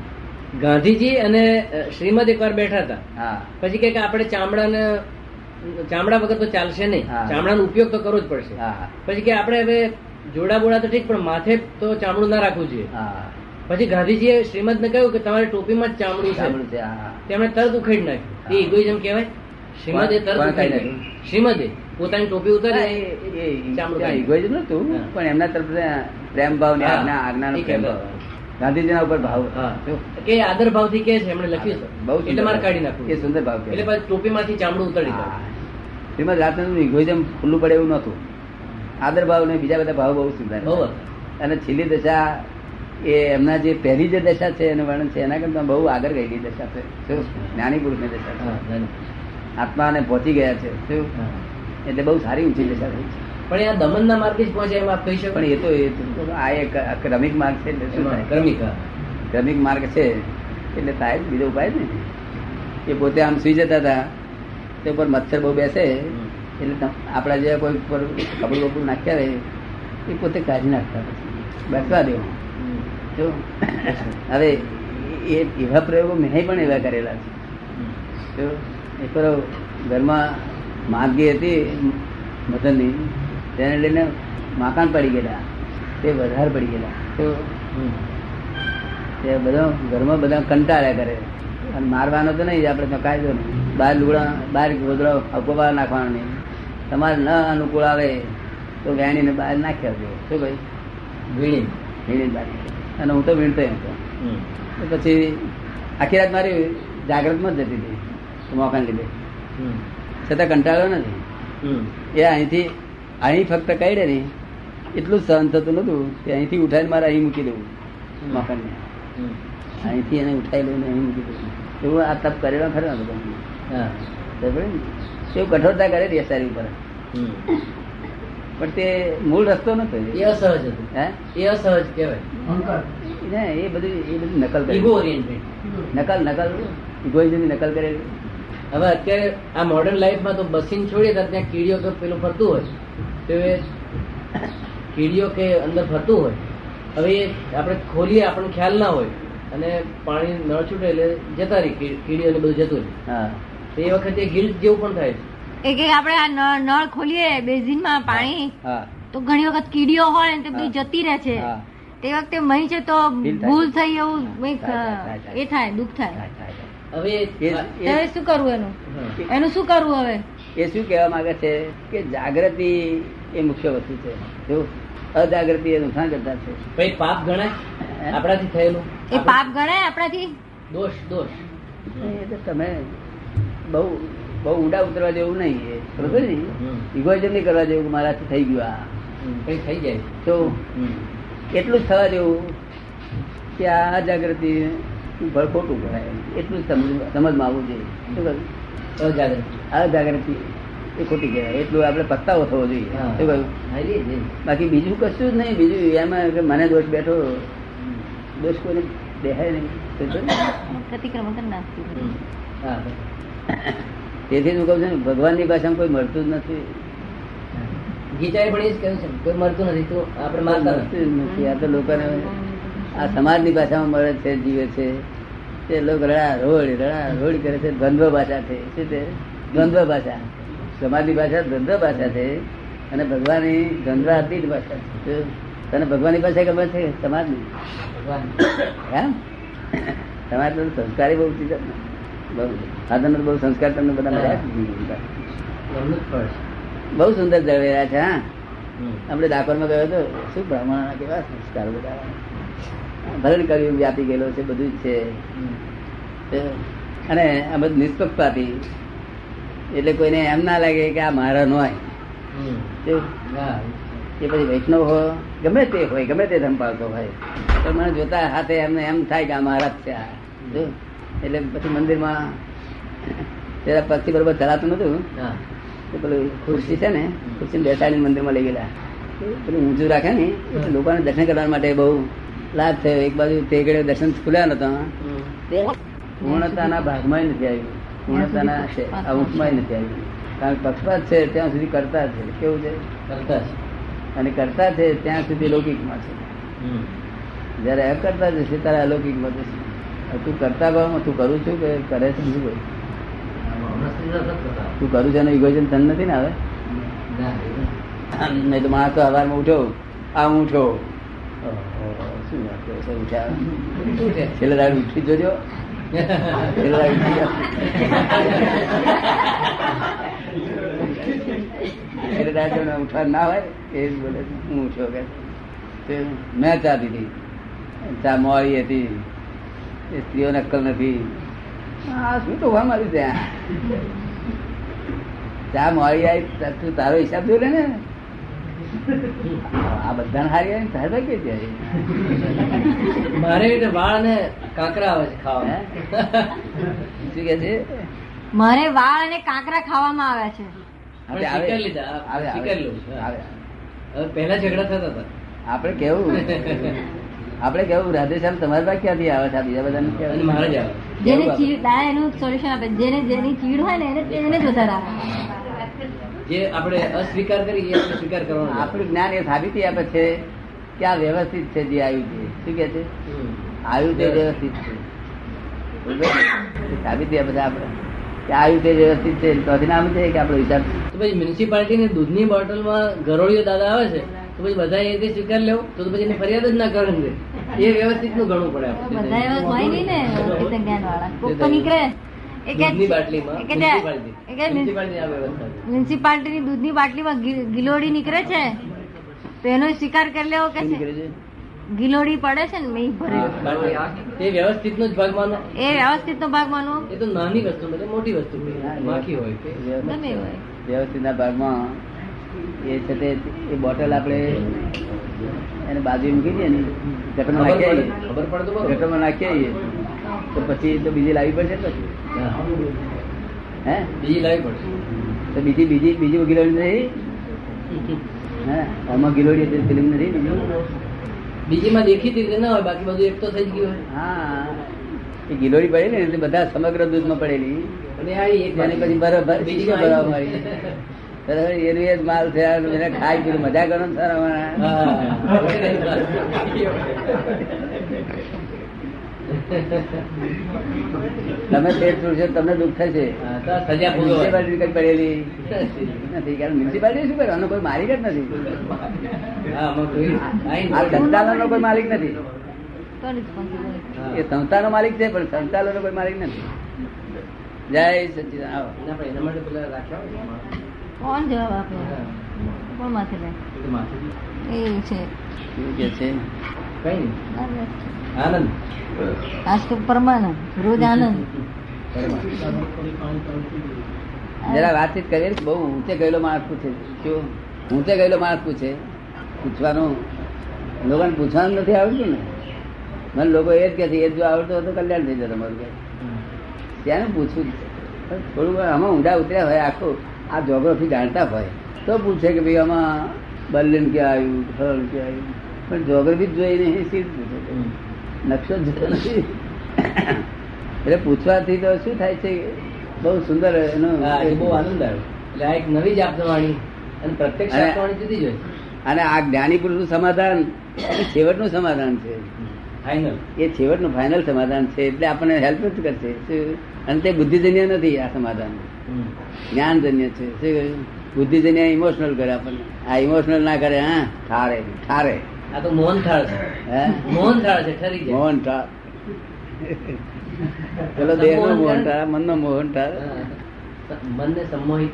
ગાંધીજી અને શ્રીમદ એકવાર બેઠા હતા. હા. પછી કે કે આપણે ચામડાને ચામડા વગર તો ચાલશે નહીં. હા. ચામડાનો ઉપયોગ તો કરવો જ પડશે. હા. પછી કે આપણે હવે જોડા બોડા તો ઠીક પણ માથે તો ચામડું ના રાખવું જોઈએ. હા. પછી ગાંધીજીએ શ્રીમદને કહ્યું કે તમારી ટોપીમાં જ ચામડું છે. તેમણે તરત ઉખેડી નાખ્યું. એ ઇગોઇઝમ કહેવાય. શ્રીમદે તરત ઉખેડી નાખ્યું. શ્રીમદે પોતાની ટોપી ઉતારી ચામડું નહોતું, હા. પણ એમના તરફ પ્રેમ ભાવ ને. આજ્ઞા આજ્ઞાનો પ્રેમ. ભાવ. ગાંધીજીના ઉપર ભાવ. કે આદર ભાવથી કે છે એમણે લખ્યું છે. બહુ એટલે મારે કાઢી નાખ્યું એ સુંદર ભાવ એટલે. પછી ટોપીમાંથી ચામડું ઉતારી. કાઢ્યું શ્રીમદ રાજચંદ્રનું egoism ખુલ્લું પડે એવું નહોતું. આદર ભાવ ને બીજા બધા ભાવ બહુ સુંદર અને છેલ્લી દશા એ એમના જે પહેલી જે દશા છે એનું વર્ણન છે એના કરતા બહુ આગળ ગયેલી દશા છે? જ્ઞાની પુરુષની દશા છે. આત્માને પહોંચી ગયા છે. એટલે બહુ સારી ઊંચી દશા થઈ છે. પણ આ દમનના માર્ગે જ પહોંચે એમ આપ કહી શકો? પણ એ તો એ આ એક ક્રમિક માર્ગ છે? ક્રમિકા ક્રમિક માર્ગ છે એટલે થાય બીજો ઉપાય ને એ પોતે આમ સુઈ જતા હતા તે ઉપર મચ્છર બહુ બેસે એટલે આપણા જેવા કોઈ ઉપર કપડું બપડું નાખ્યા રહે એ પોતે કાઢી નાખતા પછી બેસવા દેવું હવે એ એવા પ્રયોગો મેં પણ એવા કરેલા છે. એક વાર ઘરમાં માગી હતી મદનની તેને લઈને મકાન પડી ગયેલા તે વધારે પડી ગયેલા. તો તે બધા ઘરમાં બધા કંટાળ્યા કરે. અને મારવાનો તો નહીં આપણે તો કાયદો નહીં. બહાર લુગડા બહાર ગોદડો અપવા નાખવાનો નહીં. તમારે ન અનુકૂળ આવે તો વેણીને બહાર નાખ્યા આવજો શું ભાઈ? વીણી. વીણી બહાર અને હું તો વીણતો એમ તો. પછી આખી રાત મારી જાગ્રતમાં જ જતી હતી મોકાને લીધે. છતાં કંટાળો નથી. એ અહીંથી અહીં ફક્ત કાઢે ને એટલું જ સહન થતું નતું કે અહીંથી ઉઠાવીને મારે અહીં મૂકી દેવું મકાનને. અહીંથી એને ઉઠાવી લઈને અહીં મૂકી દેવું. એવું આ તપ કરેલો ખરો હા. એવું કઠોરતા કરે દેસારી ઉપર. પણ તે મૂળ રસ્તો નતો. એ અસહજ હતું. હે? એ અસહજ કહેવાય. ને એ બધું એ બધું નકલ કરે. ઈગો ઓરિએન્ટેડ નકલ નકલ. ઇગોઇઝમની નકલ કરે હવે અત્યારે આ મોડર્ન લાઈફમાં તો બસિંગ છોડીએ તો ત્યાં કીડીઓ કે પેલું ફરતું હોય. તો એ કીડીઓ કે અંદર ફરતું હોય. હવે એ આપણે ખોલીએ આપણને ખ્યાલ ના હોય. અને પાણી નળ છૂટે એટલે જતા રહી કી- કીડીઓ ને બધું જતું રહે. હા. તો એ વખતે ગિલ્ટ જેવું પણ થાય છે. એ કે આપણે આ નળ ખોલીએ બેઝિનમાં પાણી તો ઘણી વખત કીડીઓ હોય ને તે બધી જતી રહે છે. તે વખતે મહી છે તો ભૂલ થઈ એવું. એ થાય. દુઃખ થાય. હવે શું કરવું એનું? એનું શું કરવું હવે? એ શું કહેવા માંગે છે કે જાગૃતિ એ મુખ્ય વસ્તુ છે. જો અજાગૃતિ એ નુકસાન કરતા છે. ભાઈ પાપ ગણાય? આપણાથી થયેલું? એ પાપ ગણાય આપણાથી? દોષ દોષ. એ તમે બહુ બહુ ઊંડા ઉતરવા જેવું નહીં એ. બરોબર ને. ઇગોઇઝમ નહીં કરવા જેવું કે મારાથી થઈ ગયું આ. કઈ થઈ જાય. તો એટલું જ થવા જેવું કે આ જાગૃતિ ખોટું કરાય એટલું જ સમજ સમજમાં આવવું જોઈએ. શું કહ્યું? અજાગૃતિ. આ જાગૃતિ એ ખોટી કહેવાય. એટલું આપણે પસ્તાવો થવો જોઈએ. બાકી બીજું કશું જ નહીં. બીજું એમાં મને દોષ બેઠો. દોષ કોઈને દેખાય નહીં. તેથી હું કહું છું ને ભગવાનની ભાષામાં કોઈ મળતું જ નથી. ગીતાએ પણ એ જ કહ્યું છે કોઈ મળતું નથી તો આપણે મળતું જ નથી. આ તો લોકોને આ સમાજની ભાષામાં મળે છે જીવે છે. તે લોકો રડા રોડ રડા રોડ કરે છે દ્વંદ્વ ભાષા છે. શું છે? દ્વંદ્વ ભાષા. સમાજની ભાષા દ્વંદ્વ ભાષા છે અને ભગવાનની દ્વંદ્વાતીત ભાષા છે? તને ભગવાનની ભાષા ગમે છે? સમાજની. ભગવાન એમ તમારે તો સંસ્કારી બહુ ચીજ જ ને. બહુ સંસ્કાર તમને બધા મળ્યા. બહુ સુંદર જળવેરા છે હા. આપણે ડાકોરમાં ગયો હતો શું બ્રાહ્મણ કેવા સંસ્કાર બધા? ભરણ કર્યું વ્યાપી ગયેલો છે બધું જ છે. અને આ બધું નિષ્પક્ષપાતી. એટલે કોઈને એમ ના લાગે કે આ મારા ન હોય. હા. એ પછી વૈષ્ણવ હોય ગમે તે હોય ગમે તે ધંપાવતો હોય. તો મને જોતા હાથે એમને એમ થાય કે આ મારા જ છે આ. જો. એટલે પછી મંદિરમાં તેરા પગથી બરોબર ધરાતું નતું. તો પેલું ખુરશી છે ને ખુરશી બેસાડીને મંદિરમાં લઈ ગયેલા પેલું ઊંચું રાખે ને એટલે લોકોને દર્શન કરવા માટે બહુ લાભ થયો એક બાજુ તેગડે દર્શન ખુલ્યા નતા. પૂર્ણતાના ભાગમાં નથી આવ્યું પૂર્ણતાના અંશમાં નથી આવ્યું કારણ કે પક્ષપાત છે ત્યાં સુધી કરતા છે કેવું છે કરતા છે. અને કરતા છે ત્યાં સુધી લૌકિકમાં છે. જયારે અકર્તા જશે ત્યારે અલૌકિકમાં જશે તું કરતા ભાવમાં તું કરું છું કે કરે છે બીજું કોઈ. તું કરું છે એનો ઇગોઇઝમ તન નથી ને નથી. નહીં તો માણસ તો સવારમાં ઉઠ્યો આ હું ઉઠ્યો શું કરે ઉઠ્યા છેલ્લે દાડ ઉઠી જોજો. છેલ્લે દાડે ઉઠવા ના હોય એ બોલે હું ઉઠ્યો કે. મેં ચા દીધી ચા મોડી હતી. એ સ્ત્રીઓને અક્કલ નથી. આ શું તો મારું ત્યાં? ચા મળી આવી તું તારો હિસાબ જોઈ લે ને. આ બધાને હારી આવી તારે કે મારે વાળ ને કાંકરા આવે છે ખાવા શું કે છે? મારે વાળ અને કાંકરા ખાવામાં આવ્યા છે. પહેલા ઝઘડા થતા હતા. આપણે કેવું? આપણે કેવું રાધેશ્યામ તમારી પાસે ક્યાંથી આવે છે? બીજા બધા મારે જ આવે. જેને ચીડ દાદા એનું સોલ્યુશન આપે. જેને જેની ચીડ હોય ને એને એને જ વધારે આવે. જે આપણે અસ્વીકાર કરીએ આપણે સ્વીકાર કરવાનો આપણું જ્ઞાન એ સાબિતી આપે છે કે આ વ્યવસ્થિત છે જે આવ્યું છે. શું કે છે. આવ્યું તે વ્યવસ્થિત છે. સાબિતી આપે છે આપણે. કે આવ્યું તે વ્યવસ્થિત છે. તો નામ છે કે આપણો હિસાબ તો પછી મ્યુનિસિપાલિટી ની દૂધની બોટલમાં ગરોળીઓ દાદા આવે છે? તો પછી બધા એ સ્વીકાર લેવું તો પછી એની ફરિયાદ જ ના કરે એ વ્યવસ્થિતનું ગણવું પડે બધા એવા હોય નહીં ને જ્ઞાન વાળા કોક તો નીકળે. મ્યુનિસિપાલિટી. છે. દૂધની બાટલીમાં ગિલોડી નીકળે છે? તો એનો સ્વીકાર કરી લેવો કે છે? ગિલોડી પડે છે ને મેં ભરે. એ વ્યવસ્થિત નો જ ભાગ માનો. એ વ્યવસ્થિત નો ભાગ માનો એ તો નાની વસ્તુ બધી મોટી વસ્તુ માખી હોય કે ગમે હોય. વ્યવસ્થિત ના ભાગમાં એ છે તે એ બોટલ આપણે એને બાજુ મૂકી દઈએ ને ગટરમાં ખબર નાખી આવીએ ખબર પડે. ગટરમાં નાખી આવીએ તો પછી તો બીજી લાવી પડશે ને પછી? હે. બીજી લાવી પડશે. તો બીજી બીજી બીજી ગિલોડી નથી? હે? આમાં ગિલોડી ફિલ્મ નથી બીજું બીજીમાં દેખી રીતે ના હોય બાકી બધું એક તો થઈ જ ગયું હા. એ ગિલોડી પડેલી ને એટલે બધા સમગ્ર દૂધમાં પડેલી. અને પછી બરાબર બીજી બરાબર એનું એ જ માલ છે મને ખાઈ પીધું. મજા કરો ને સર તમે પેટ છોડશો તમને દુઃખ થશે. મ્યુનિસિપાલિટી કઈ પડેલી? નથી કારણ મ્યુનિસિપાલિટી શું કરે? આનો કોઈ માલિક જ નથી. હા, આમાં કોઈ આ સંચાલનનો કોઈ માલિક નથી. એ સંસ્થાનો માલિક છે પણ સંચાલનનો કોઈ માલિક નથી. જય સચિદાન આવો એના માટે પેલા રાખ્યા. કોણ જવાબ આપે? કોણ માથે લે એ છે. શું કે છે? કઈ નહીં. આનંદ. આજ તો પરમાનંદ રોજ આનંદ. જરા વાતચીત કરીએ. ને, બહુ ઊંચે ગયેલો માણસ પૂછે. શું ઊંચે ગયેલો માણસ પૂછે પૂછવાનું લોકોને પૂછવાનું નથી આવડતું ને. મને લોકો એ જ કહે છે એ જ જો આવડતું હતું કલ્યાણ થઈ જાય તમારું કે. ત્યાંનું પૂછવું થોડું આમાં ઊંડા ઉતર્યા હોય આખું. આ જોગ્રાફી જાણતા હોય તો પૂછે કે ભાઈ આમાં બર્લિન ક્યાં આવ્યું ફળ ક્યાં આવ્યું? પણ જોગ્રાફી જ એ સીધું નકશો જ નથી. એટલે પૂછવાથી તો શું થાય છે? બહુ સુંદર એનો બહુ આનંદ આવ્યો એટલે આ એક નવી જ આપવાની અને પ્રત્યક્ષ આપવાની જુદી જ અને આ જ્ઞાની પુરુષનું સમાધાન છેવટનું સમાધાન છે. ફાઇનલ એ છેવટનું ફાઇનલ સમાધાન છે. એટલે આપણને હેલ્પ જ કરશે? અને તે બુદ્ધિજન્ય નથી આ સમાધાન. જ્ઞાનજન્ય છે. શું કહ્યું? બુદ્ધિજન્ય ઇમોશનલ કરે આપણને. આ ઇમોશનલ ના કરે હા? ઠારે. ઠારે. આ તો મોહન થાળ છે. હે? મોહન થાળ છે ઠરી જાય. મોહન ઠાર. પેલો દેહ નો મોહન ઠાર. મન નો મોહન હા. મનને સંમોહિત